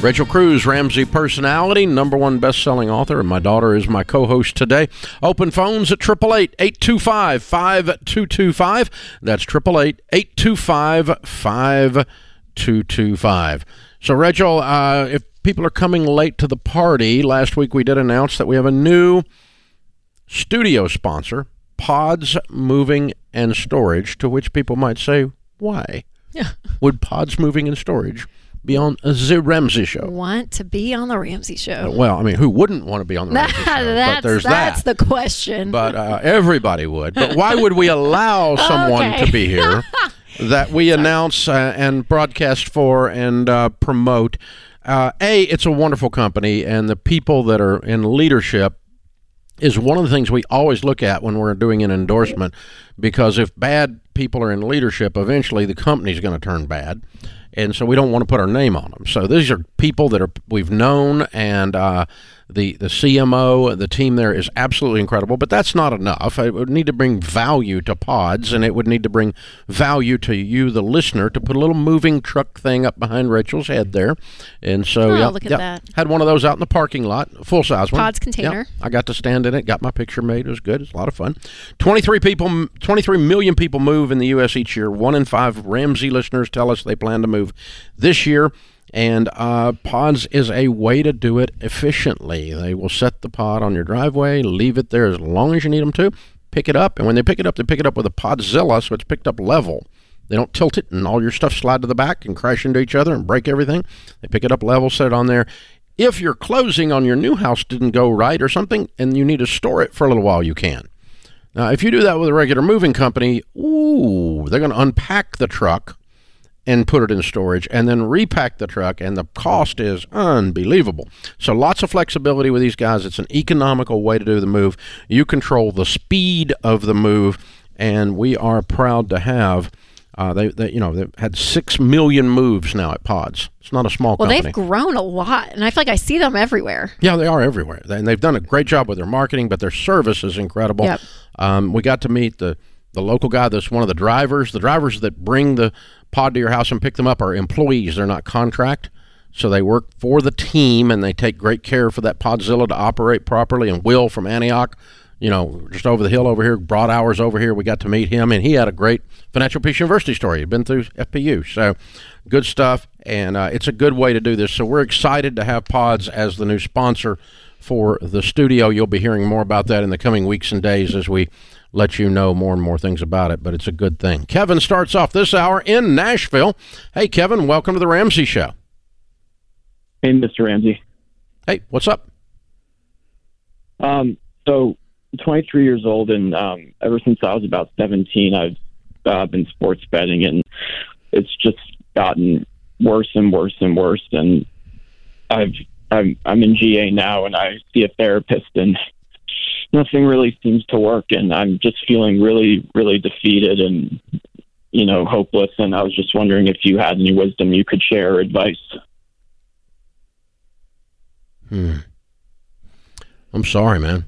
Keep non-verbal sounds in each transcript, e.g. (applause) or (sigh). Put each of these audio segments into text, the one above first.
Rachel Cruze, Ramsey personality, number one best-selling author, and my daughter is my co-host today. Open phones at 888-825-5225. That's 888-825-5225. So, Rachel, uh, if people are coming late to the party, last week we did announce that we have a new studio sponsor, Pods Moving and Storage, to which people might say, why? Yeah. Would Pods Moving and Storage be on the Ramsey Show. Want to be on the Ramsey Show? Well, I mean, who wouldn't want to be on the (laughs) Ramsey Show? that's, but there's that's that. the question. But uh, everybody would. But why would we allow (laughs) someone Okay. to be here (laughs) that we announce uh, and broadcast for and uh, promote? Uh, a, it's a wonderful company, and the people that are in leadership is one of the things we always look at when we're doing an endorsement because if bad people are in leadership eventually the company's going to turn bad and so we don't want to put our name on them so these are people that are we've known and uh, the the CMO the team there is absolutely incredible but that's not enough it would need to bring value to pods and it would need to bring value to you the listener to put a little moving truck thing up behind Rachel's head there and so Oh, yeah, look at yeah, that. had one of those out in the parking lot full size one Pods Yeah. container. I got to stand in it, got my picture made. It was good. It's a lot of fun. 23 people, 23 million people move in the U.S. each year. One in five Ramsey listeners tell us they plan to move this year. And uh, pods is a way to do it efficiently. They will set the pod on your driveway, leave it there as long as you need them to, pick it up. And when they pick it up, they pick it up with a Podzilla, so it's picked up level. They don't tilt it and all your stuff slide to the back and crash into each other and break everything. They pick it up level, set it on there. If your closing on your new house didn't go right or something and you need to store it for a little while, you can. Now, if you do that with a regular moving company, ooh, they're going to unpack the truck and put it in storage and then repack the truck and the cost is unbelievable. So lots of flexibility with these guys. It's an economical way to do the move. You control the speed of the move and we are proud to have uh, they, they, you know, they've had six million moves now at Pods. It's not a small company. well, company. they've grown a lot, and I feel like I see them everywhere. Yeah, they are everywhere, and they've done a great job with their marketing. But their service is incredible. Yep. Um, we got to meet the the local guy that's one of the drivers. The drivers that bring the pod to your house and pick them up are employees. They're not contract, so they work for the team and they take great care for that Podzilla to operate properly. And Will from Antioch, you know, just over the hill over here, brought hours over here. We got to meet him, and he had a great Financial Peace University story. He'd been through FPU, so good stuff. And uh, it's a good way to do this. So we're excited to have Pods as the new sponsor for the studio. You'll be hearing more about that in the coming weeks and days as we let you know more and more things about it. But it's a good thing. Kevin starts off this hour in Nashville. Hey, Kevin, welcome to the Ramsey Show. Hey, Mr. Ramsey. Hey, what's up? Um, so, 23 years old, and um, ever since I was about 17, I've uh, been sports betting, and it's just gotten worse and worse and worse. And I've I'm I'm in GA now, and I see a therapist, and nothing really seems to work, and I'm just feeling really really defeated and you know hopeless. And I was just wondering if you had any wisdom you could share or advice. Hmm. I'm sorry, man.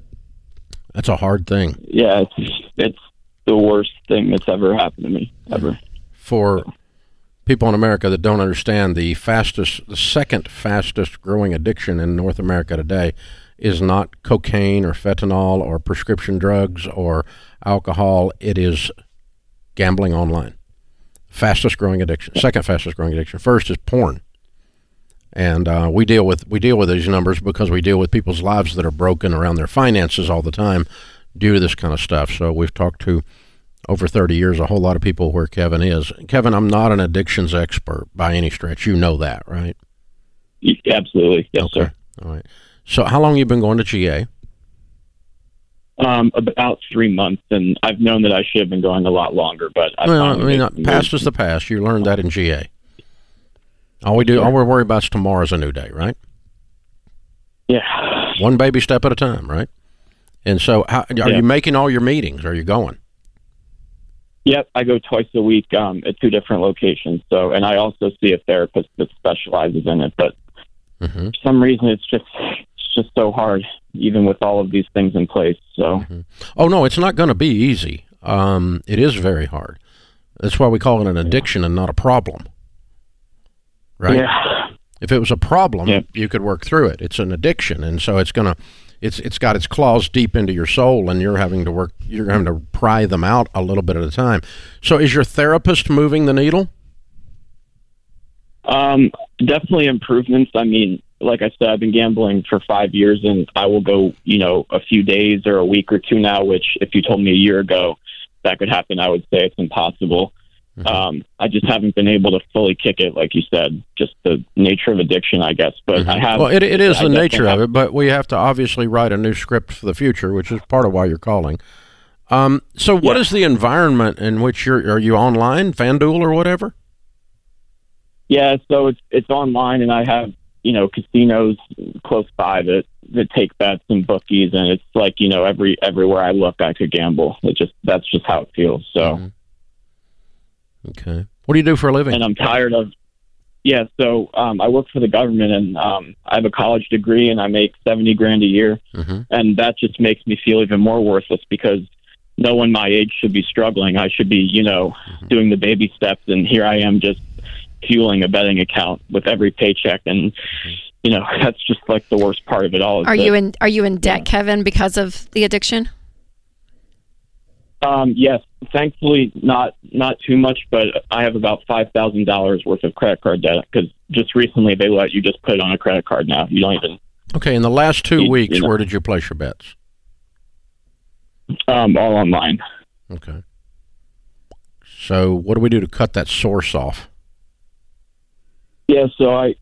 That's a hard thing Yeah, it's it's the worst thing that's ever happened to me ever. for people in America that don't understand. The fastest, the second fastest growing addiction in North America today is not cocaine or fentanyl or prescription drugs or alcohol. It is gambling online. Fastest growing addiction. Second fastest growing addiction. First is porn. And uh, we deal with we deal with these numbers because we deal with people's lives that are broken around their finances all the time due to this kind of stuff. So we've talked to over 30 years a whole lot of people where Kevin is. Kevin, I'm not an addictions expert by any stretch. You know that, right? Absolutely, yes, okay. All right. So how long you been going to GA? Um, about three months, and I've known that I should have been going a lot longer, but I, well, I mean, uh, past is the past. You learned that in GA. All we do, all we're worried about is tomorrow's a new day, right? Yeah, One baby step at a time, right? And so, how, are Yeah. you making all your meetings? Are you going? Yep, I go twice a week um, at two different locations. So, and I also see a therapist that specializes in it. But hmm for some reason, it's just just so hard, even with all of these things in place. So, Oh no, it's not going to be easy. Um, it is very hard. That's why we call it an addiction and not a problem. Right? yeah, If it was a problem, Yeah. you could work through it. It's an addiction, and so it's gonna, it's it's got its claws deep into your soul, and you're having to work. You're having to pry them out a little bit at a time. So, is your therapist moving the needle? Um, definitely improvements. I mean, like I said, I've been gambling for five years, and I will go, you know, a few days or a week or two now. Which, if you told me a year ago that could happen, I would say it's impossible. Um, I just haven't been able to fully kick it, like you said, just the nature of addiction, I guess. But I have. Well, it, it is I the nature of it, but we have to obviously write a new script for the future, which is part of why you're calling. Um, so, what Yeah. is the environment in which you're? Are you online, FanDuel or whatever? Yeah, so it's it's online, and I have you know casinos close by that that take bets and bookies, and it's like you know every everywhere I look, I could gamble. It just that's just how it feels. So, Mhm. Okay. What do you do for a living? and I'm tired of. Yeah, so um, I work for the government, and um, I have a college degree, and I make seventy grand a year, hmm and that just makes me feel even more worthless because no one my age should be struggling. I should be, you know, doing the baby steps, and here I am just fueling a betting account with every paycheck, and you know (laughs) that's just like the worst part of it all. Are that- you in Are you in debt, Kevin, because of the addiction? Um, yes, thankfully not not too much, but I have about five thousand dollars worth of credit card debt because just recently they let you just put it on a credit card now. You don't even Okay. In the last two You- weeks, you know. where did you place your bets? um, all online. Okay. So, what do we do to cut that source off? Yeah, so I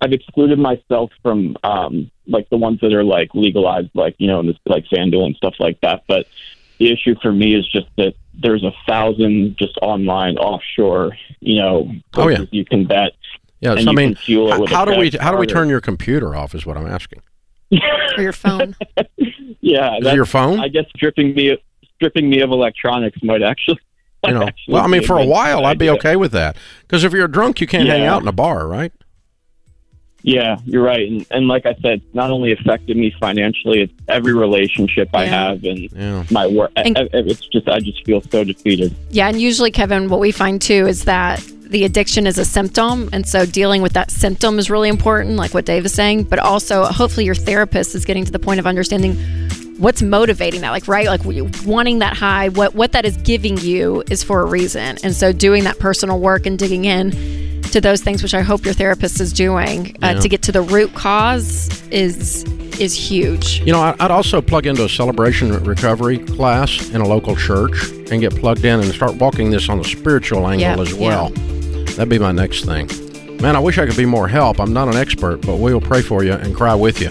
I've excluded myself from um, like the ones that are like legalized, like you know, in this, like FanDuel and stuff like that. But the issue for me is just that there's a thousand just online offshore, you know, Oh, yeah. places you can bet. Yeah, And I you mean, can fuel it with how do we credit how do we turn your computer off? Is what I'm asking. (laughs) Or your phone? (laughs) Yeah, Is it your phone? I guess stripping me stripping me of electronics might actually. You know. (laughs) Well, I mean, for a while, I'd be okay with that because if you're drunk, you can't hang out in a bar, right? Yeah, you're right, and, and like I said, not only affected me financially, it's every relationship I Yeah. have and Yeah. my work. And- It's just I just feel so defeated. Yeah, and usually, Kevin, what we find too is that the addiction is a symptom, and so dealing with that symptom is really important, like what Dave is saying. But also, hopefully, your therapist is getting to the point of understanding what's motivating that, like right, like wanting that high. What what that is giving you is for a reason, and so doing that personal work and digging in to those things, which I hope your therapist is doing uh, Yeah. to get to the root cause, is is huge. You know, I'd also plug into a celebration recovery class in a local church and get plugged in and start walking this on the spiritual angle Yeah, as yeah. well. That'd be my next thing. Man, I wish I could be more help. I'm not an expert, but we'll pray for you and cry with you.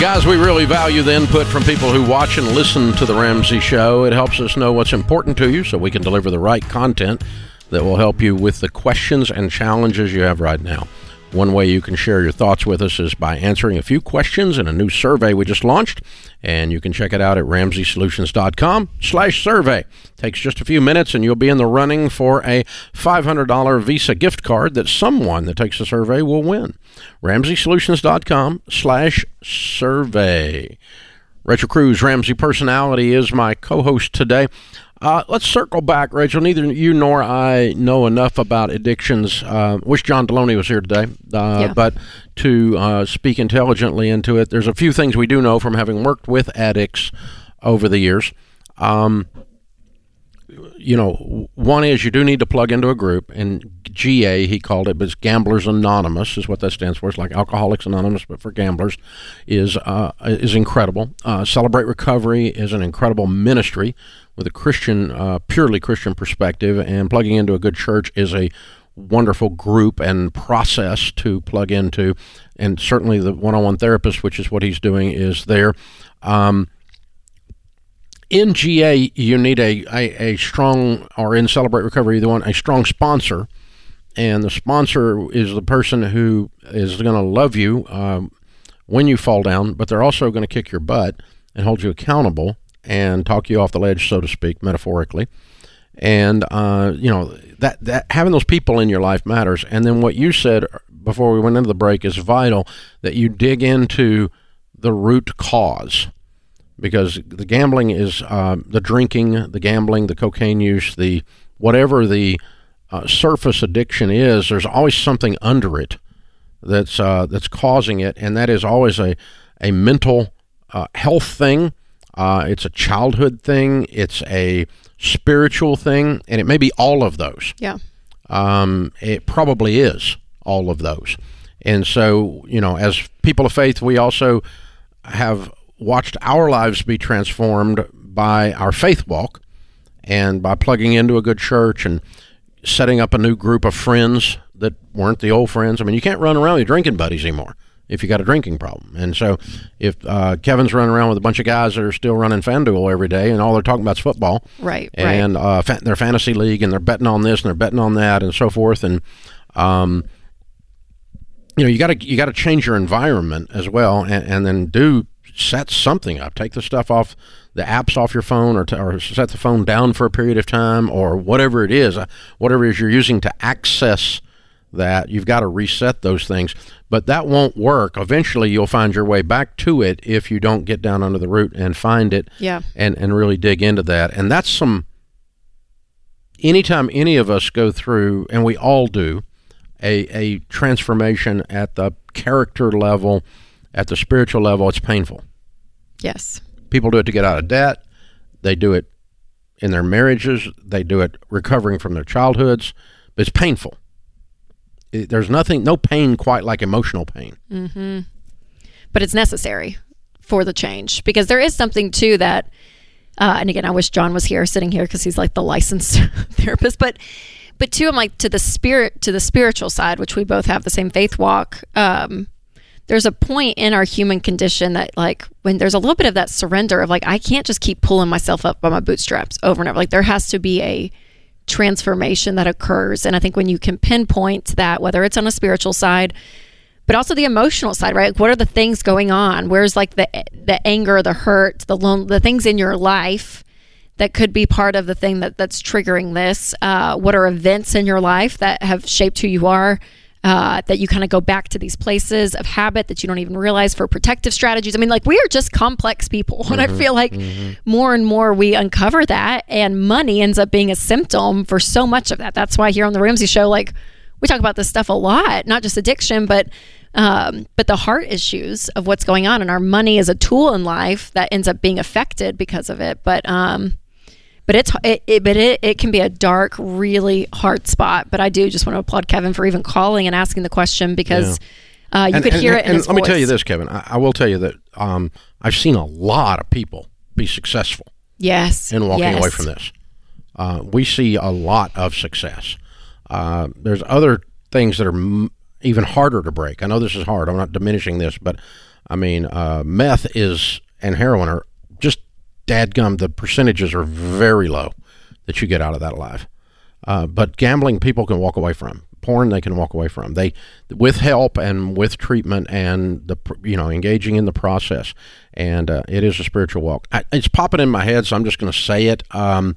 Guys, we really value the input from people who watch and listen to The Ramsey Show. It helps us know what's important to you so we can deliver the right content that will help you with the questions and challenges you have right now. One way you can share your thoughts with us is by answering a few questions in a new survey we just launched, and you can check it out at ramseysolutions.com slash survey. Takes just a few minutes, and you'll be in the running for a $500 Visa gift card that someone that takes the survey will win. ramseysolutions.com slash survey. Rachel Cruze, Ramsey Personality, is my co host today. Uh, let's circle back, Rachel. Neither you nor I know enough about addictions. Uh, wish John Deloney was here today, uh, Yeah. but to uh, speak intelligently into it, there's a few things we do know from having worked with addicts over the years. Um, you know, one is you do need to plug into a group, and GA he called it, but it's Gamblers Anonymous is what that stands for. It's like Alcoholics Anonymous, but for gamblers, is uh, is incredible. Uh, Celebrate Recovery is an incredible ministry with a Christian, uh, purely Christian perspective, and plugging into a good church is a wonderful group and process to plug into, and certainly the one-on-one therapist, which is what he's doing, is there. Um, in GA, you need a, a, a strong, or in Celebrate Recovery, you one, a strong sponsor. And the sponsor is the person who is going to love you um, when you fall down, but they're also going to kick your butt and hold you accountable and talk you off the ledge, so to speak, metaphorically. And uh, you know that that having those people in your life matters. And then what you said before we went into the break is vital that you dig into the root cause because the gambling is uh, the drinking, the gambling, the cocaine use, the whatever the uh, surface addiction is. There's always something under it that's uh, that's causing it, and that is always a a mental uh, health thing. Uh, it's a childhood thing. It's a spiritual thing, and it may be all of those. Yeah. Um, it probably is all of those. And so, you know, as people of faith, we also have watched our lives be transformed by our faith walk and by plugging into a good church and setting up a new group of friends that weren't the old friends. I mean, you can't run around with your drinking buddies anymore if you got a drinking problem. And so, if uh, Kevin's running around with a bunch of guys that are still running FanDuel every day and all they're talking about is football, Right. and uh, fa- their fantasy league, and they're betting on this and they're betting on that, and so forth. And um, you know, you got to you got to change your environment as well, and, and then do set something up. Take the stuff off the apps off your phone, or, t- or set the phone down for a period of time, or whatever it is, uh, whatever it is you're using to access that. You've got to reset those things, but that won't work. Eventually, you'll find your way back to it if you don't get down under the root and find it Yeah. and and really dig into that. And that's some. Anytime any of us go through, and we all do, a a transformation at the character level, at the spiritual level, it's painful. Yes. People do it to get out of debt. They do it in their marriages. They do it recovering from their childhoods. But it's painful. It- there's nothing, no pain quite like emotional pain. but it's necessary for the change because there is something too that uh, and again i wish john was here sitting here because he's like the licensed (laughs) therapist but but too i'm like to the spirit to the spiritual side which we both have the same faith walk um there's a point in our human condition that like when there's a little bit of that surrender of like i can't just keep pulling myself up by my bootstraps over and over like there has to be a transformation that occurs and i think when you can pinpoint that whether it's on a spiritual side but also the emotional side, right? Like what are the things going on? Where's like the the anger, the hurt, the lone, the things in your life that could be part of the thing that that's triggering this? Uh, what are events in your life that have shaped who you are? Uh, that you kind of go back to these places of habit that you don't even realize for protective strategies. I mean, like we are just complex people, (laughs) and I feel like more and more we uncover that, and money ends up being a symptom for so much of that. That's why here on the Ramsey Show, like we talk about this stuff a lot, not just addiction, but um, but the heart issues of what's going on, and our money is a tool in life that ends up being affected because of it. But um, but it's it, it but it, it can be a dark, really hard spot. But I do just want to applaud Kevin for even calling and asking the question because uh, you And- could and- hear it. In And let me tell you this, Kevin. I, I will tell you that um, I've seen a lot of people be successful Yes, in walking away from this. Uh, we see a lot of success. Uh, there's other things that are m- even harder to break. I know this is hard. I'm not diminishing this, but I mean, uh, meth is and heroin are dadgum. The percentages are very low that you get out of that alive. Uh, but gambling, people can walk away from. Porn, they can walk away from. They, with help and with treatment and the you know engaging in the process, and uh, it is a spiritual walk. I, it's popping in my head, so I'm just going to say it. Um,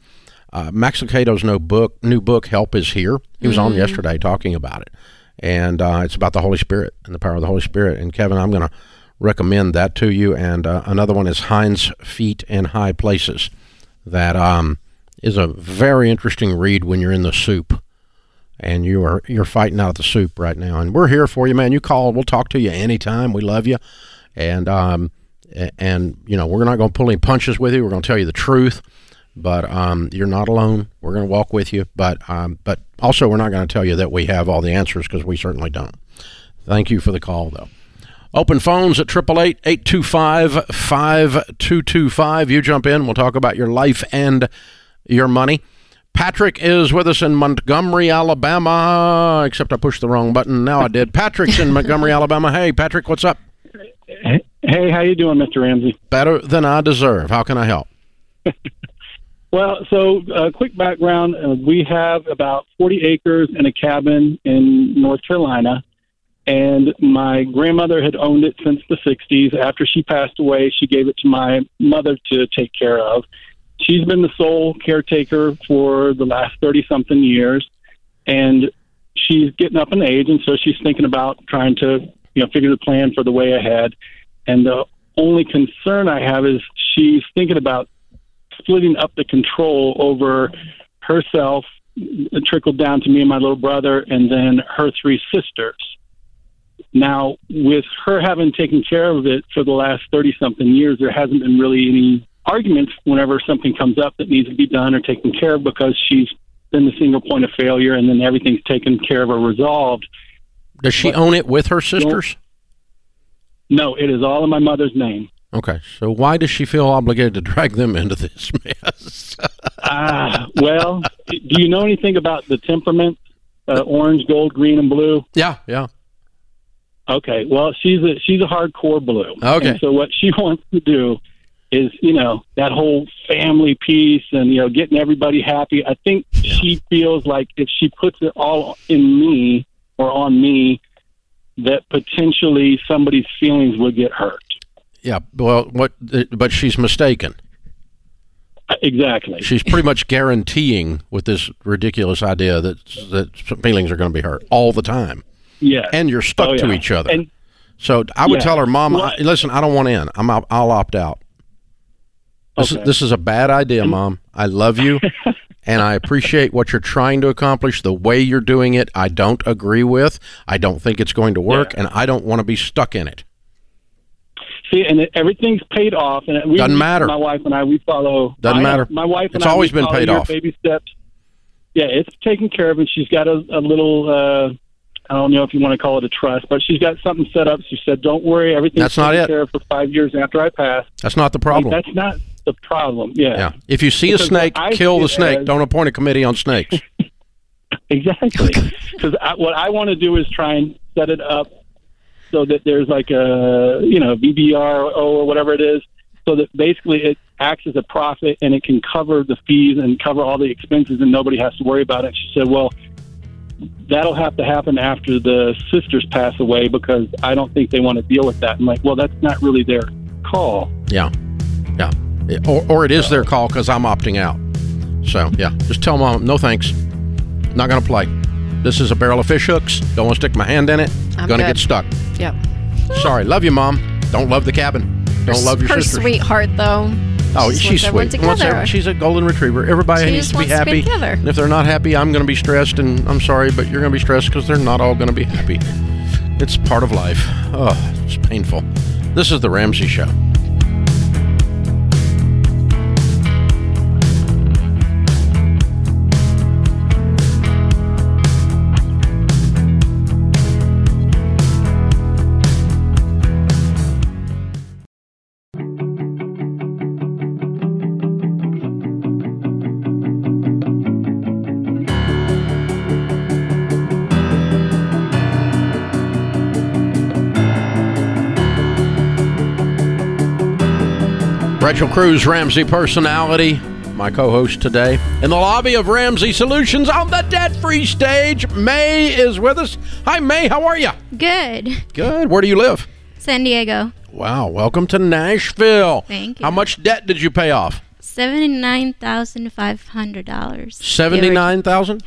uh, Max Lucado's no book, new book, "Help Is Here." He was on yesterday talking about it, and uh, it's about the Holy Spirit and the power of the Holy Spirit. And Kevin, I'm going to recommend that to you. And uh, another one is Hinds' Feet in High Places. That um, is a very interesting read when you're in the soup and you are you're fighting out of the soup right now. And we're here for you, man. You call, we'll talk to you anytime. We love you, and um, and you know we're not going to pull any punches with you. We're going to tell you the truth, but um, you're not alone. We're going to walk with you, but um, but also we're not going to tell you that we have all the answers because we certainly don't. Thank you for the call, though. Open phones at 888-825-5225. You jump in. We'll talk about your life and your money. Patrick is with us in Montgomery, Alabama. Except I pushed the wrong button. Now I did. Patrick's in Montgomery, Alabama. Hey, Patrick, what's up? Hey, how you doing, Mr. Ramsey? Better than I deserve. How can I help? (laughs) Well, so uh, quick background: uh, we have about 40 acres and a cabin in North Carolina, and my grandmother had owned it since the 60s. After she passed away, she gave it to my mother to take care of. She's been the sole caretaker for the last 30 something years, and she's getting up in age, and so she's thinking about trying to, you know, figure the plan for the way ahead. And the only concern I have is she's thinking about splitting up the control over herself, trickled down to me and my little brother, and then her three sisters. Now, with her having taken care of it for the last 30 something years, there hasn't been really any arguments whenever something comes up that needs to be done or taken care of because she's been the single point of failure and then everything's taken care of or resolved. Does she But- own it with her sisters? No, it is all in my mother's name. Okay, so why does she feel obligated to drag them into this (laughs) mess? Ah, well, do you know anything about the temperament? Uh, orange, gold, green, and blue. yeah, yeah. Okay, well, she's a she's a hardcore blue. Okay. And so what she (laughs) wants to do is, you know, that whole family piece and you know getting everybody happy. I think she feels like if she puts it all in me or on me, that potentially somebody's feelings would get hurt. Yeah, well, what? But she's mistaken. Exactly. She's pretty much guaranteeing with this ridiculous idea that that feelings are going to be hurt all the time, Yeah. and you're stuck Oh, to each other. And so I would Yeah. tell her, Mom, Well- I, listen, I don't want in. I'm out, I'll opt out. This, Okay. is, this is a bad idea, Mom. I love you, (laughs) and I appreciate what you're trying to accomplish. The way you're doing it, I don't agree with. I don't think it's going to work, and I don't want to be stuck in it. See, and it, everything's paid off, and we, Doesn't matter. My wife and I, we follow. Doesn't I- matter. My wife and It's I, always been paid off. Baby steps. Yeah, it's taken care of, and she's got a, a little. Uh, I don't know if you want to call it a trust, but she's got something set up. She said, "Don't worry, everything's That's not taken it. care of for five years after I pass." That's not the problem. That's not the problem. Yeah, yeah. If you see a snake, kill the snake. as- Don't appoint a committee on snakes. (laughs) exactly. Because what I want to do is try and set it up so that there's like a you know VBRO or whatever it is, so that basically it acts as a profit and it can cover the fees and cover all the expenses and nobody has to worry about it. She said, well. That'll have to happen after the sisters pass away because I don't think they want to deal with that. I'm like, well, that's not really their call. Yeah, yeah. Or, or it is their call because I'm opting out. So yeah, just tell mom no thanks. Not gonna play. This is a barrel of fish hooks. Don't want to stick my hand in it. I'm gonna good. get stuck. Yep. Sorry, love you, mom. Don't love the cabin. Don't love your her sisters. sweetheart though. Oh, She she's everyone sweet. Together. she's a golden retriever. Everybody She needs to be wants to be happy. together. and if they're not happy, I'm going to be stressed, and I'm sorry, but you're going to be stressed because they're not all going to be happy. It's part of life. Oh, it's painful. This is the Ramsey Show. Rachel Cruze, Ramsey personality, my co-host today in the lobby of Ramsey Solutions on the debt-free stage. May is with us. Hi, May. How are you? Good. Good. Where do you live? San Diego. Wow. Welcome to Nashville. Thank you. How much debt did you pay off? Seventy-nine thousand five hundred dollars. Seventy-nine thousand.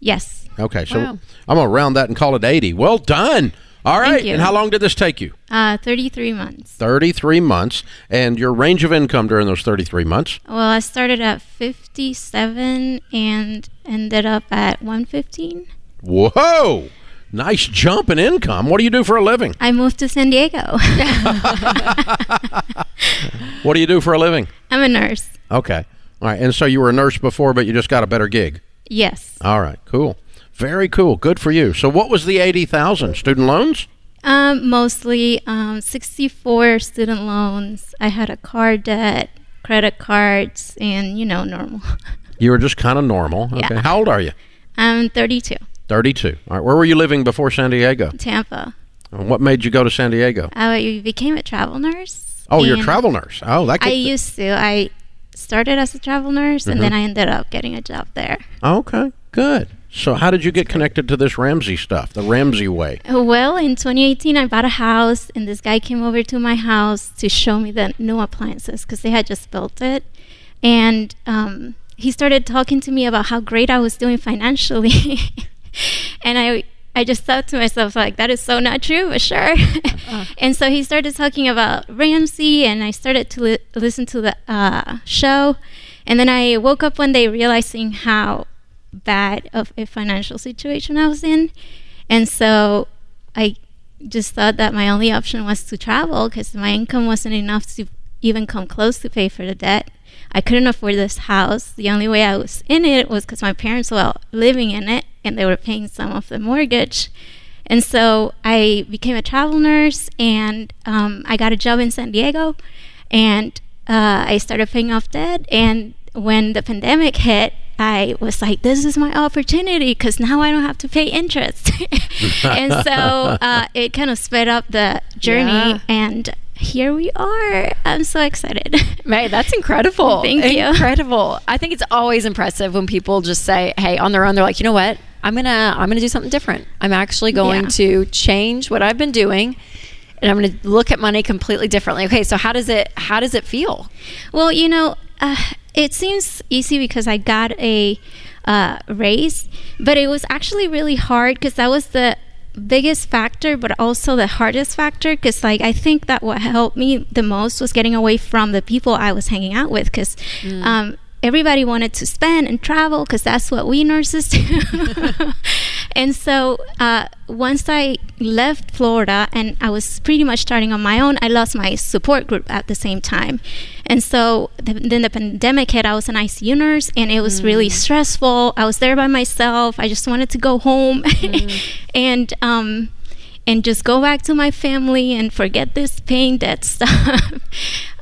Yes. Okay, so Wow. I'm gonna round that and call it eighty. Well done. All right. And how long did this take you? Uh, 33 months. 33 months. And your range of income during those 33 months? Well, I started at 57 and ended up at 115. Whoa. Nice jump in income. What do you do for a living? I moved to San Diego. (laughs) (laughs) What do you do for a living? I'm a nurse. Okay. All right. And so you were a nurse before, but you just got a better gig. Yes. All right. Cool. Very cool. Good for you. So what was the 80,000 student loans? Um, mostly um, 64 student loans. I had a car debt, credit cards, and you know, normal. (laughs) You were just kind of normal. Okay. Yeah. How old are you? I'm 32. 32. All right. Where were you living before San Diego? Tampa. And What made you go to San Diego? I became a travel nurse. Oh, you're a travel nurse. Oh, that I could, used to. I started as a travel nurse, and then Mm-hmm. I ended up getting a job there. Okay. Good. So how did you get connected to this Ramsey stuff, the Ramsey way? Well, in 2018, I bought a house, and this guy came over to my house to show me the new appliances because they had just built it. And um, he started talking to me about how great I was doing financially. (laughs) and I, I just thought to myself, like, that is so not true, but sure. (laughs) and so he started talking about Ramsey, and I started to li- listen to the uh, show. And then I woke up one day realizing how bad of a financial situation I was in. And so I just thought that my only option was to travel because my income wasn't enough to even come close to pay for the debt. I couldn't afford this house. The only way I was in it was because my parents were living in it and they were paying some of the mortgage. And so I became a travel nurse and um, I got a job in San Diego and uh, I started paying off debt. And when the pandemic hit, I was like, this is my opportunity because now I don't have to pay interest. (laughs) and so (laughs) uh, it kind of sped up the journey. Yeah. And here we are. I'm so excited. May, that's (laughs) incredible. Thank you. Incredible. I think it's always impressive when people just say, "Hey, on their own, they're like, you know what? I'm gonna, I'm gonna do something different. I'm actually going Yeah. to change what I've been doing, and I'm gonna look at money completely differently." Okay, so how does it, how does it feel? Well, you know, uh, it seems easy because I got a uh, raise, but it was actually really hard because that was the biggest factor, but also the hardest factor. Because, like, I think that what helped me the most was getting away from the people I was hanging out with because. Um, Everybody wanted to spend and travel because that's what we nurses do. (laughs) and so uh, once I left Florida and I was pretty much starting on my own, I lost my support group at the same time. And so th- then the pandemic hit. I was an ICU nurse and it was really stressful. I was there by myself. I just wanted to go home (laughs) and um, and just go back to my family and forget this pain, debt (laughs) stuff.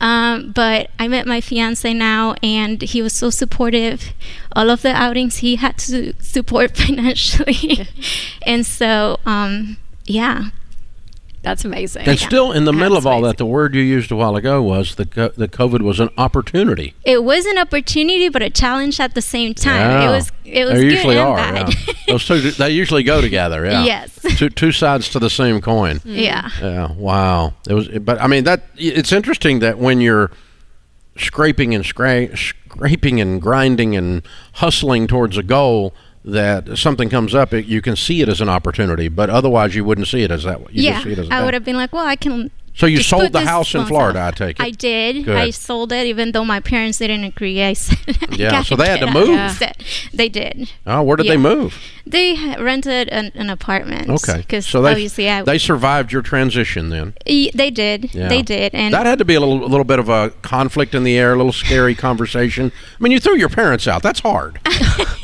um, but I met my fiance now, and he was so supportive. All of the outings he had to support (laughs) financially, (laughs) and so um, yeah, That's amazing. And still, in the middle of all amazing. that, the word you used a while ago was that co- that COVID was an opportunity. it was an opportunity, but a challenge at the same time. Yeah. It was it was they good usually and are. bad. yeah. (laughs) Those two, they usually go together. Yeah. Yes. Two, two (laughs) sides to the same coin. Mm-hmm. yeah. Yeah. Wow. It was, but I mean that it's interesting that when you're scraping and scra- scraping and grinding and hustling towards a goal, that something comes up, it, you can see it as an opportunity, but otherwise you wouldn't see it as that. You yeah, just see it as a I would have been like, well, I can. So you sold the house in Florida, off. I take it. I did. Good. I sold it, even though my parents didn't agree. I (laughs) said, Yeah, so they had to move. Yeah. They did. Oh, where did Yeah. they move? They rented an, an apartment. Okay. Because so they, obviously, I they survived your transition then. They did. Yeah. They did, and that had to be a little, a little bit of a conflict in the air, a little scary (laughs) conversation. I mean, you threw your parents out. That's hard. (laughs)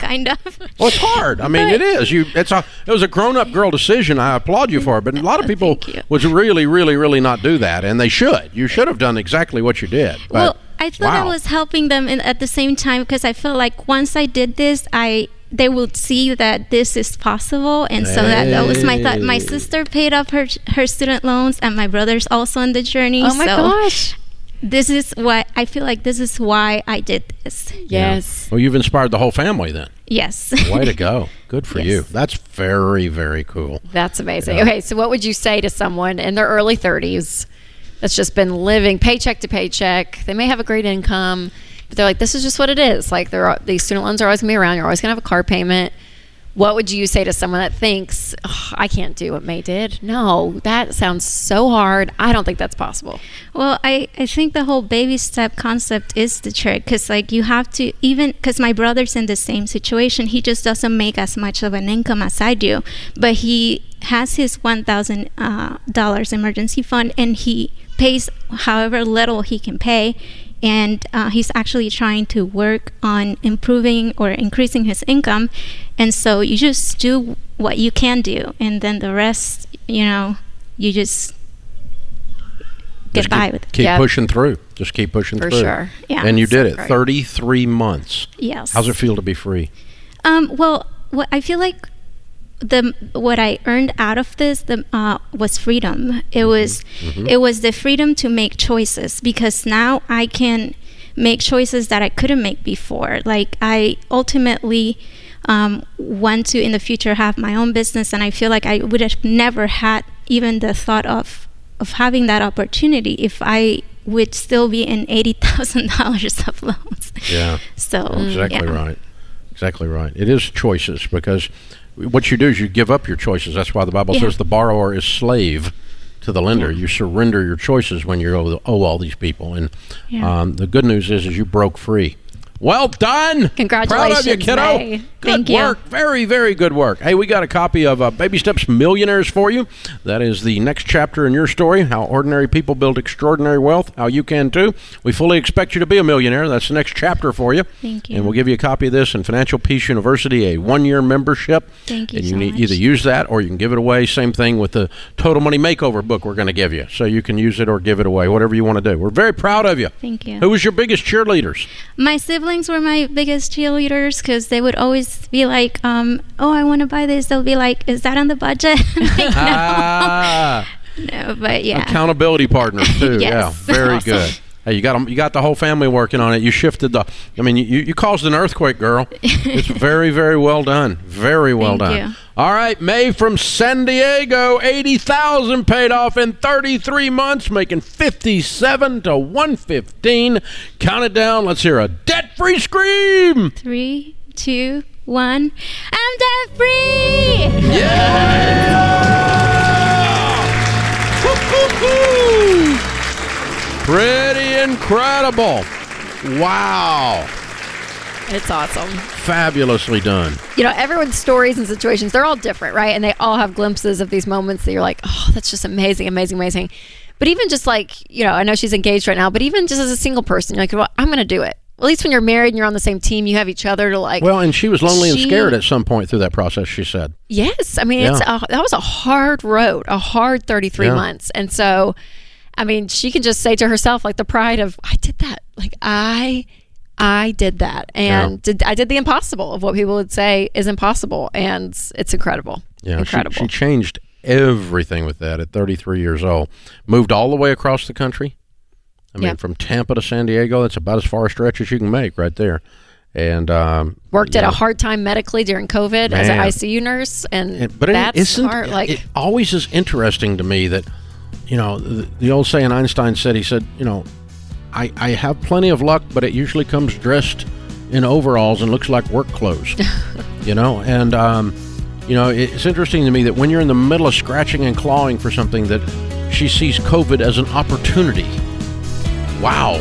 kind of. Well, it's hard. I mean, But- it is. You, it's a, it was a grown-up girl decision. I applaud you for it. But a lot of (laughs) people would really, really, really not do that, and they should. You should have done exactly what you did. But, well, I thought I was helping them in, at the same time because I felt like once I did this, I they would see that this is possible, and so that, that was my thought. My sister paid off her her student loans, and my brother's also on the journey. oh my so gosh. This is why I feel like this is why I did this. Yes. Well, you've inspired the whole family then. Yes. Way to go. (laughs) Good for you. That's very, very cool. That's amazing. Okay, so what would you say to someone in their early 30s that's just been living paycheck to paycheck? They may have a great income, but they're like, this is just what it is. Like, there are, these student loans are always going to be around. You're always going to have a car payment. What would you say to someone that thinks "Ugh, I can't do what May did? No, that sounds so hard. I don't think that's possible. Well, I, I think the whole baby step concept is the trick because, like, you have to even because my brother's in the same situation. He just doesn't make as much of an income as I do, but he has his $1,000 uh, emergency fund and he pays however little he can pay. And uh, he's actually trying to work on improving or increasing his income. And so you just do what you can do, and then the rest, you know, you just get Just by keep, with it. Keep Yeah. pushing through. Just keep pushing through. For through. sure. Yeah. And you So did it. great. 33 months. Yes. How's it feel to be free? Um, well, what I feel like the what I earned out of this the uh, was freedom. It was it was the freedom to make choices because now I can make choices that I couldn't make before. Like I ultimately um, want to in the future have my own business, and I feel like I would have never had even the thought of of having that opportunity if I would still be in eighty thousand (laughs) dollars of loans. Yeah. So Exactly yeah. right. Exactly right. It is choices because what you do is you give up your choices. That's why the Bible Yeah. says the borrower is slave to the lender. You surrender your choices when you owe, owe all these people. And Yeah. um, the good news is, is you broke free. Well done. Congratulations. Proud of you, kiddo. Good Thank you. Very, very good work. Hey, we got a copy of uh, Baby Steps Millionaires for you. That is the next chapter in your story how ordinary people build extraordinary wealth, how you can too. We fully expect you to be a millionaire. That's the next chapter for you. Thank you. And we'll give you a copy of this in Financial Peace University, a one year membership. Thank you And you so need much. either use that or you can give it away. Same thing with the Total Money Makeover book we're going to give you. So you can use it or give it away, whatever you want to do. We're very proud of you. Thank you. Who was your biggest cheerleaders? My siblings were my biggest cheerleaders because they would always be like, um, "Oh, I want to buy this." They'll be like, "Is that on the budget?" (laughs) Like, Ah. no, (laughs) no, but yeah, accountability partners too. (laughs) Yes. Yeah, very Awesome. good. Hey, you got 'em- you got the whole family working on it. You shifted the. I mean, you, you caused an earthquake, girl. It's (laughs) very very well done. Very well Thank done. you. All right, May from San Diego, eighty thousand paid off in thirty three months, making fifty seven to one fifteen. Count it down. Let's hear a debt free scream. three, two, one. I'm debt free. (laughs) Woo-hoo-hoo! Pretty incredible. Wow. It's awesome. Fabulously done. You know, everyone's stories and situations, they're all different, right? And they all have glimpses of these moments that you're like, oh, that's just amazing, amazing, amazing. But even just like, you know, I know she's engaged right now, but even just as a single person, you're like, well, I'm going to do it. At least when you're married and you're on the same team, you have each other to like, Well, and she was lonely and scared at some point through that process, she said. Yes, I mean it's a, that was a hard road, a hard 33 Yeah. months, and so, I mean, she can just say to herself like the pride of I did that, like I, I did that, and did, I did the impossible of what people would say is impossible, and it's incredible, Yeah, she, incredible. she changed everything with that at 33 years old. Moved all the way across the country. I mean, Yeah. from Tampa to San Diego, that's about as far a stretch as you can make right there. And um, Worked at know, a hard time medically during COVID as an ICU nurse, and It- but it that's isn't, hard. Like, it always is interesting to me that you know the, the old saying Einstein said he said you know I, I have plenty of luck but it usually comes dressed in overalls and looks like work clothes (laughs) you know? And um, you know it's interesting to me that when you're in the middle of scratching and clawing for something that she sees COVID as an opportunity. Wow.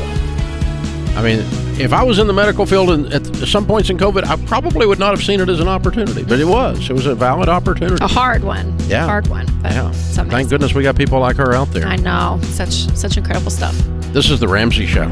I mean, if I was in the medical field and at some points in COVID, I probably would not have seen it as an opportunity, but it was. It was a valid opportunity. a hard one, Yeah. hard one. But Yeah. Thank goodness we got people like her out there. I know such such incredible stuff. This is the Ramsey Show.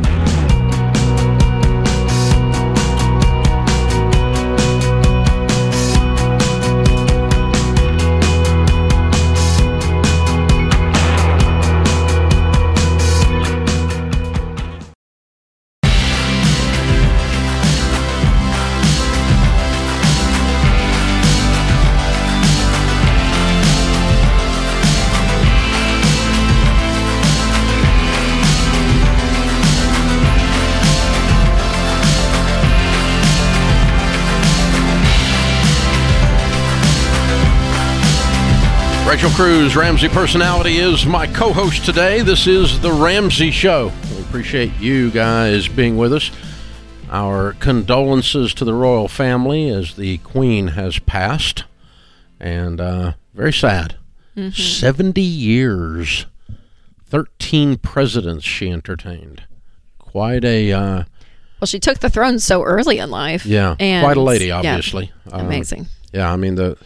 Rachel Cruze, Ramsey personality, is my co host today. This is The Ramsey Show. We appreciate you guys being with us. Our condolences to the royal family as the Queen has passed, and uh, very sad. Mm-hmm. 70 years, 13 presidents she entertained. Quite a, uh, Well, she took the throne so early in life. yeah, and, quite a lady, yeah, obviously. Uh, amazing. Yeah, I mean the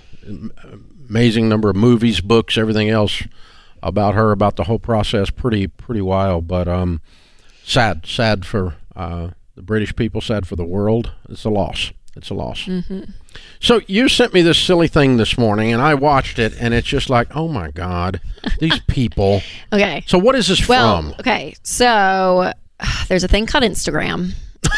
amazing number of movies, books, everything else about her, about the whole process. Pretty pretty wild, but um, sad, sad for uh, the British people, sad for the world. It's a loss. It's a loss. So you sent me this silly thing this morning, and I watched it, and it's just like, oh my god, these (laughs) people. Okay. So what is this Well, from? okay. So (sighs) there's a thing called Instagram.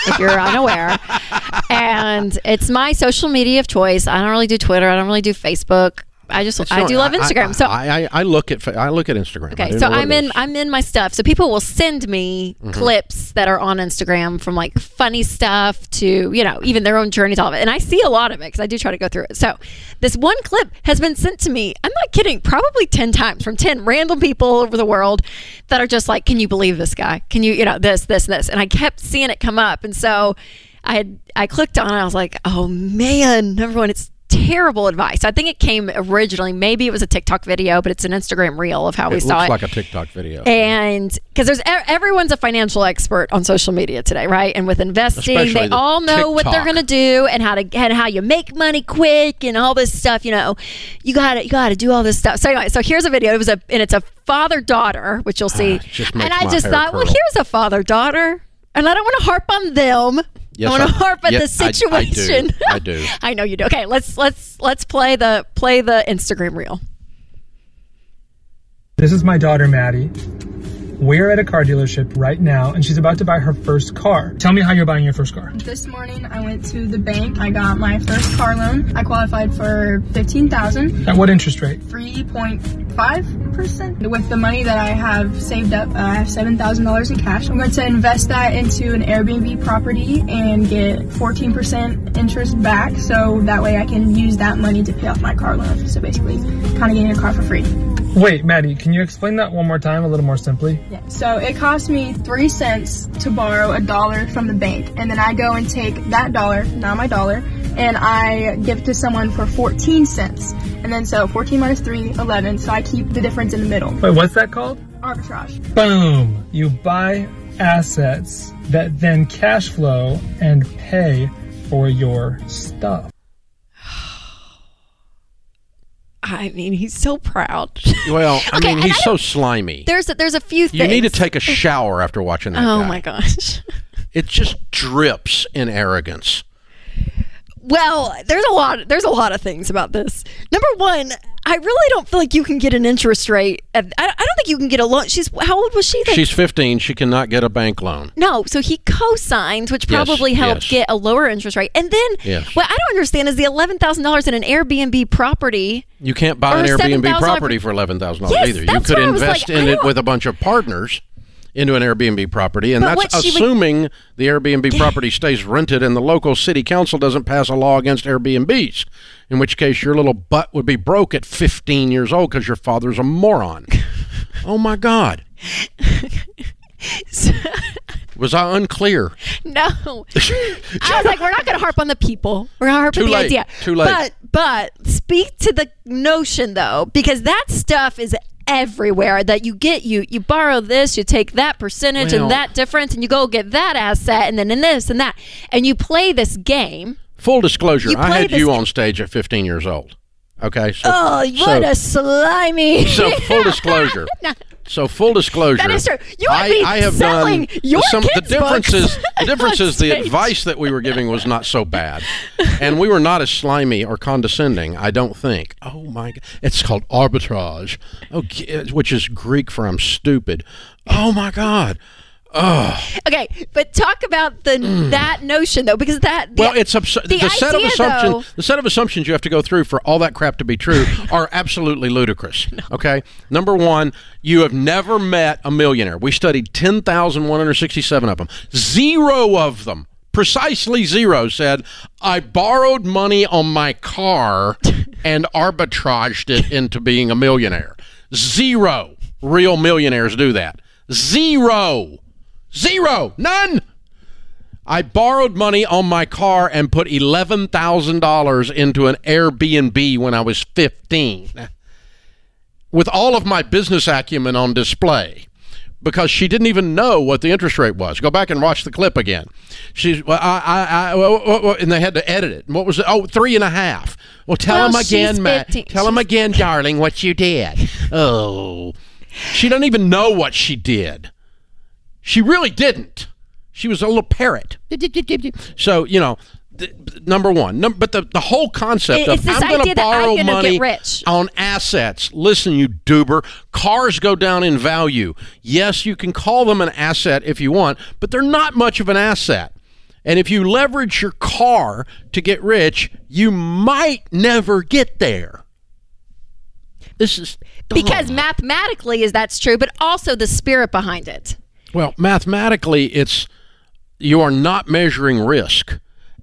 If you're unaware, (laughs) and it's my social media of choice. I don't really do Twitter. I don't really do Facebook. I just I do love Instagram. I, so I, I, I look at I look at Instagram. Okay, so I'm in. I'm in my stuff. So people will send me Mm-hmm. clips that are on Instagram from like funny stuff to you know even their own journeys, all of it, and I see a lot of it because I do try to go through it. So this one clip has been sent to me. I'm not kidding, probably ten times from ten random people all over the world that are just like, "Can you believe this guy? Can you you know this this this?" And I kept seeing it come up, and so I had I clicked on it. I was like, "Oh man, number one, it's." Terrible advice. I think it came originally. Maybe it was a TikTok video, but it's an Instagram reel of how we saw It. looks like a TikTok video. and because there's everyone's a financial expert on social media today right? And with investing Especially they the all know what they're going to do and how to and how you make money quick and all this stuff you know. You got to you got to do all this stuff. So anyway so here's a video. It was a and it's a father daughter which you'll see. Ah, it makes and i just thought well here's a father daughter and i don't want to harp on them Yes, I want to harp on yes, the I- I do. situation. (laughs) I do. I know you do. Okay, let's let's let's play the play the Instagram reel. This is my daughter, Maddie. We're at a car dealership right now, and she's about to buy her first car. Tell me how you're buying your first car. This morning I went to the bank. I got my first car loan. I qualified for 15,000, At what interest rate? 3.5%. With the money that I have saved up, uh, I have $7,000 in cash. I'm going to invest that into an Airbnb property and get 14% interest back so that way I can use that money to pay off my car loan. So basically, kind of getting a car for free. Wait, Maddie, can you explain that one more time, a little more simply? Yeah. So it costs me three cents to borrow a dollar from the bank, and then I go and take that dollar, not my dollar, and I give to someone for 14 cents. And then so 14 minus 3, 11. So I keep the difference in the middle. Wait, what's that called? Arbitrage. Boom! You buy assets that then cash flow and pay for your stuff. I mean, he's so proud. Well, (laughs) I Okay, mean, he's I so slimy. There's a, there's a few things. You need to take a shower after watching that. Oh guy. my gosh. (laughs) It just drips in arrogance. Well, there's a lot. There's a lot of things about this. Number one, I really don't feel like you can get an interest rate. At, I, I don't think you can get a loan. She's how old was she? Then? She's 15. She cannot get a bank loan. no, so he co-signed, which Yes, probably helped yes. get a lower interest rate. And then, Yes. what I don't understand is the eleven thousand dollars in an Airbnb property. You can't buy an Airbnb $7,000 property for eleven thousand dollars Yes, either. You could what I was invest like, in it with a bunch of partners into an Airbnb property, and But that's she would- assuming the Airbnb property stays rented and the local city council doesn't pass a law against Airbnbs. In which case, your little butt would be broke at 15 years old because your father's a moron. (laughs) oh my God! Was I unclear? No, I was like, we're not going to harp on the people. We're going to harp Too on the late. idea. Too late. But but speak to the notion though, because that stuff is everywhere. That you get you you borrow this, you take that percentage Well- and that difference, and you go get that asset, and then in this and that, and you play this game. Full disclosure: I had you on stage at 15 years old. Okay, so Oh, what so, a slimy! so full (laughs) disclosure. (laughs) So full disclosure. That is true. You would I, I have selling done your some. The kids' difference books is (laughs) the difference is the advice that we were giving was not so bad, and we were not as slimy or condescending. I don't think. Oh my! God. It's called arbitrage. Oh, okay, which is Greek for I'm stupid. Oh my God. Okay, but talk about the that notion though, because that Mm. Well, it's abs- the, the set of assumptions. though- The set of assumptions you have to go through for all that crap to be true (laughs) are absolutely ludicrous. Okay, number one, you have never met a millionaire. We studied ten thousand one hundred sixty-seven of them. Zero of them, precisely zero, said I borrowed money on my car (laughs) and arbitraged it into being a millionaire. Zero real millionaires do that. Zero. Zero. None. I borrowed money on my car and put $11,000 into an Airbnb when I was 15 with all of my business acumen on display because she didn't even know what the interest rate was. Go back and watch the clip again. She's well, I, I, I and they had to edit it. What was it? Oh, three and a half. Well, tell Well, him again, Matt. Tell him again, darling, what you did. Oh, she doesn't even know what she did. She really didn't. She was a little parrot. So you know. th- Number one, Num- but the, the whole concept It- of I'm going to borrow money rich. on assets. Listen, you doober. Cars go down in value. Yes, you can call them an asset if you want, but they're not much of an asset. And if you leverage your car to get rich, you might never get there. This is Because mathematically is that's true, but also the spirit behind it. Well, mathematically, it's you are not measuring risk,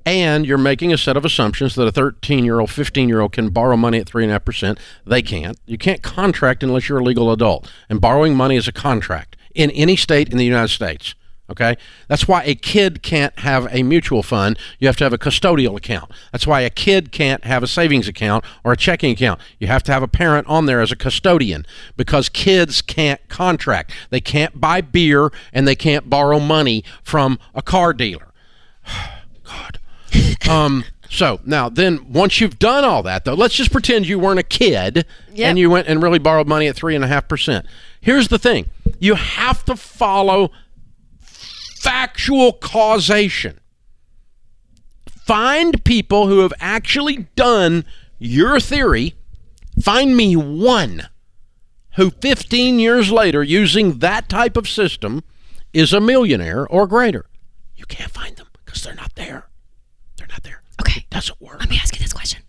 and you're making a set of assumptions that a 13 year old, 15 year old can borrow money at three and a half percent. They can't. You can't contract unless you're a legal adult, and borrowing money is a contract in any state in the United States. Okay, that's why a kid can't have a mutual fund. You have to have a custodial account. That's why a kid can't have a savings account or a checking account. You have to have a parent on there as a custodian because kids can't contract. They can't buy beer and they can't borrow money from a car dealer. (sighs) God. (laughs) Um. So now, then, once you've done all that, though, let's just pretend you weren't a kid Yep. and you went and really borrowed money at three and a half percent. Here's the thing: you have to follow factual causation. Find people who have actually done your theory. Find me one who 15 years later, using that type of system, is a millionaire or greater. You can't find them because they're not there. They're not there. Okay. It doesn't work. Let me ask you this question.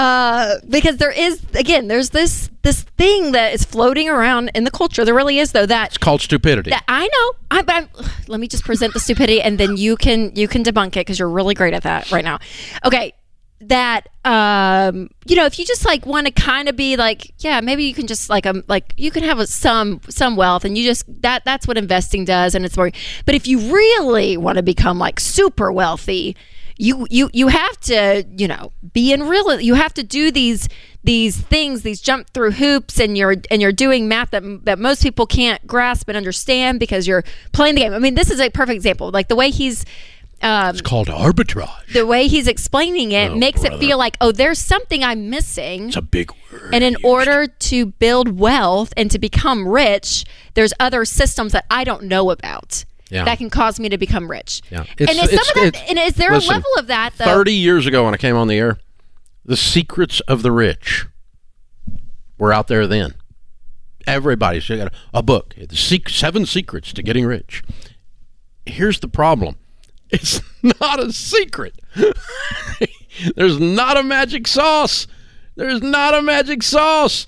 Uh, because there is again, there's this this thing that is floating around in the culture. There really is, though. That It's called stupidity. that I know. I, but I'm, (sighs) let me just present the stupidity, and then you can you can debunk it because you're really great at that right now. Okay, that um, you know, if you just like want to kind of be like, yeah, maybe you can just like um like you can have a, some some wealth, and you just that that's what investing does, and it's more. But if you really want to become like super wealthy, you you you have to you know be in real you have to do these these things these jump through hoops and you're and you're doing math that that most people can't grasp and understand because you're playing the game i mean this is a perfect example like the way he's um, it's called arbitrage. the way he's explaining it Oh, makes brother. it feel like oh there's something i'm missing It's a big word. and in order to build wealth and to become rich there's other systems that i don't know about Yeah. that can cause me to become rich Yeah. and It's- is it's- some of that and is there listen, a level of that though 30 years ago when I came on the air, the secrets of the rich were out there then. Everybody's got a book, Seven Secrets to Getting Rich. Here's the problem (laughs) it's not a secret. (laughs) There's not a magic sauce. There's not a magic sauce.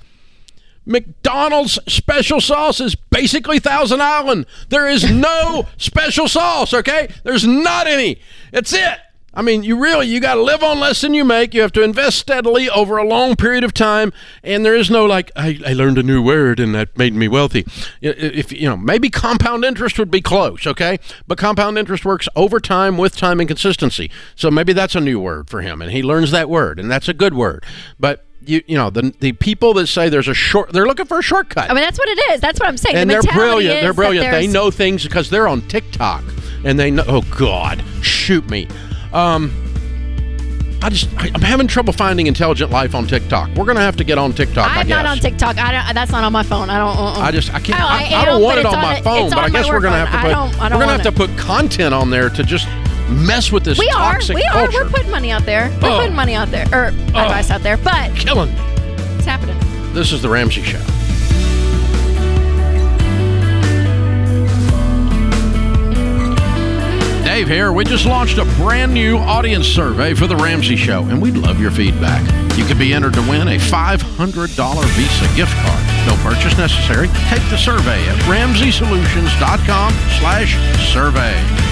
McDonald's special sauce is basically Thousand Island. There is no (laughs) special sauce, okay? There's not any. That's it. I mean, you really you got to live on less than you make. You have to invest steadily over a long period of time, and there is no like I, I learned a new word and that made me wealthy. If you know, maybe compound interest would be close, okay? But compound interest works over time with time and consistency. So maybe that's a new word for him, and he learns that word, and that's a good word. But you you know the the people that say there's a short, they're looking for a shortcut I mean, that's what it is. That's what I'm saying. and the they're brilliant. They're brilliant. They know things because they're on TikTok, and they know. Oh God, shoot me. Um, I just I, I'm having trouble finding intelligent life on TikTok. We're gonna have to get on TikTok. I I'm not on TikTok. I don't. That's not on my phone. I don't. Uh-uh. I just I can't. Oh, I, I I don't want it on on my it- phone, but I guess we're gonna phone. have to I put don't- I don't we're gonna have to put content on there to just mess with this we are. We are. culture. We're putting money out there. We're Oh. putting money out there, or oh. advice out there. But Killing me. it's happening. This is the Ramsey Show. Dave here. We just launched a brand new audience survey for The Ramsey Show, and we'd love your feedback. You could be entered to win a $500 Visa gift card. No purchase necessary. Take the survey at ramseysolutions.com slash survey.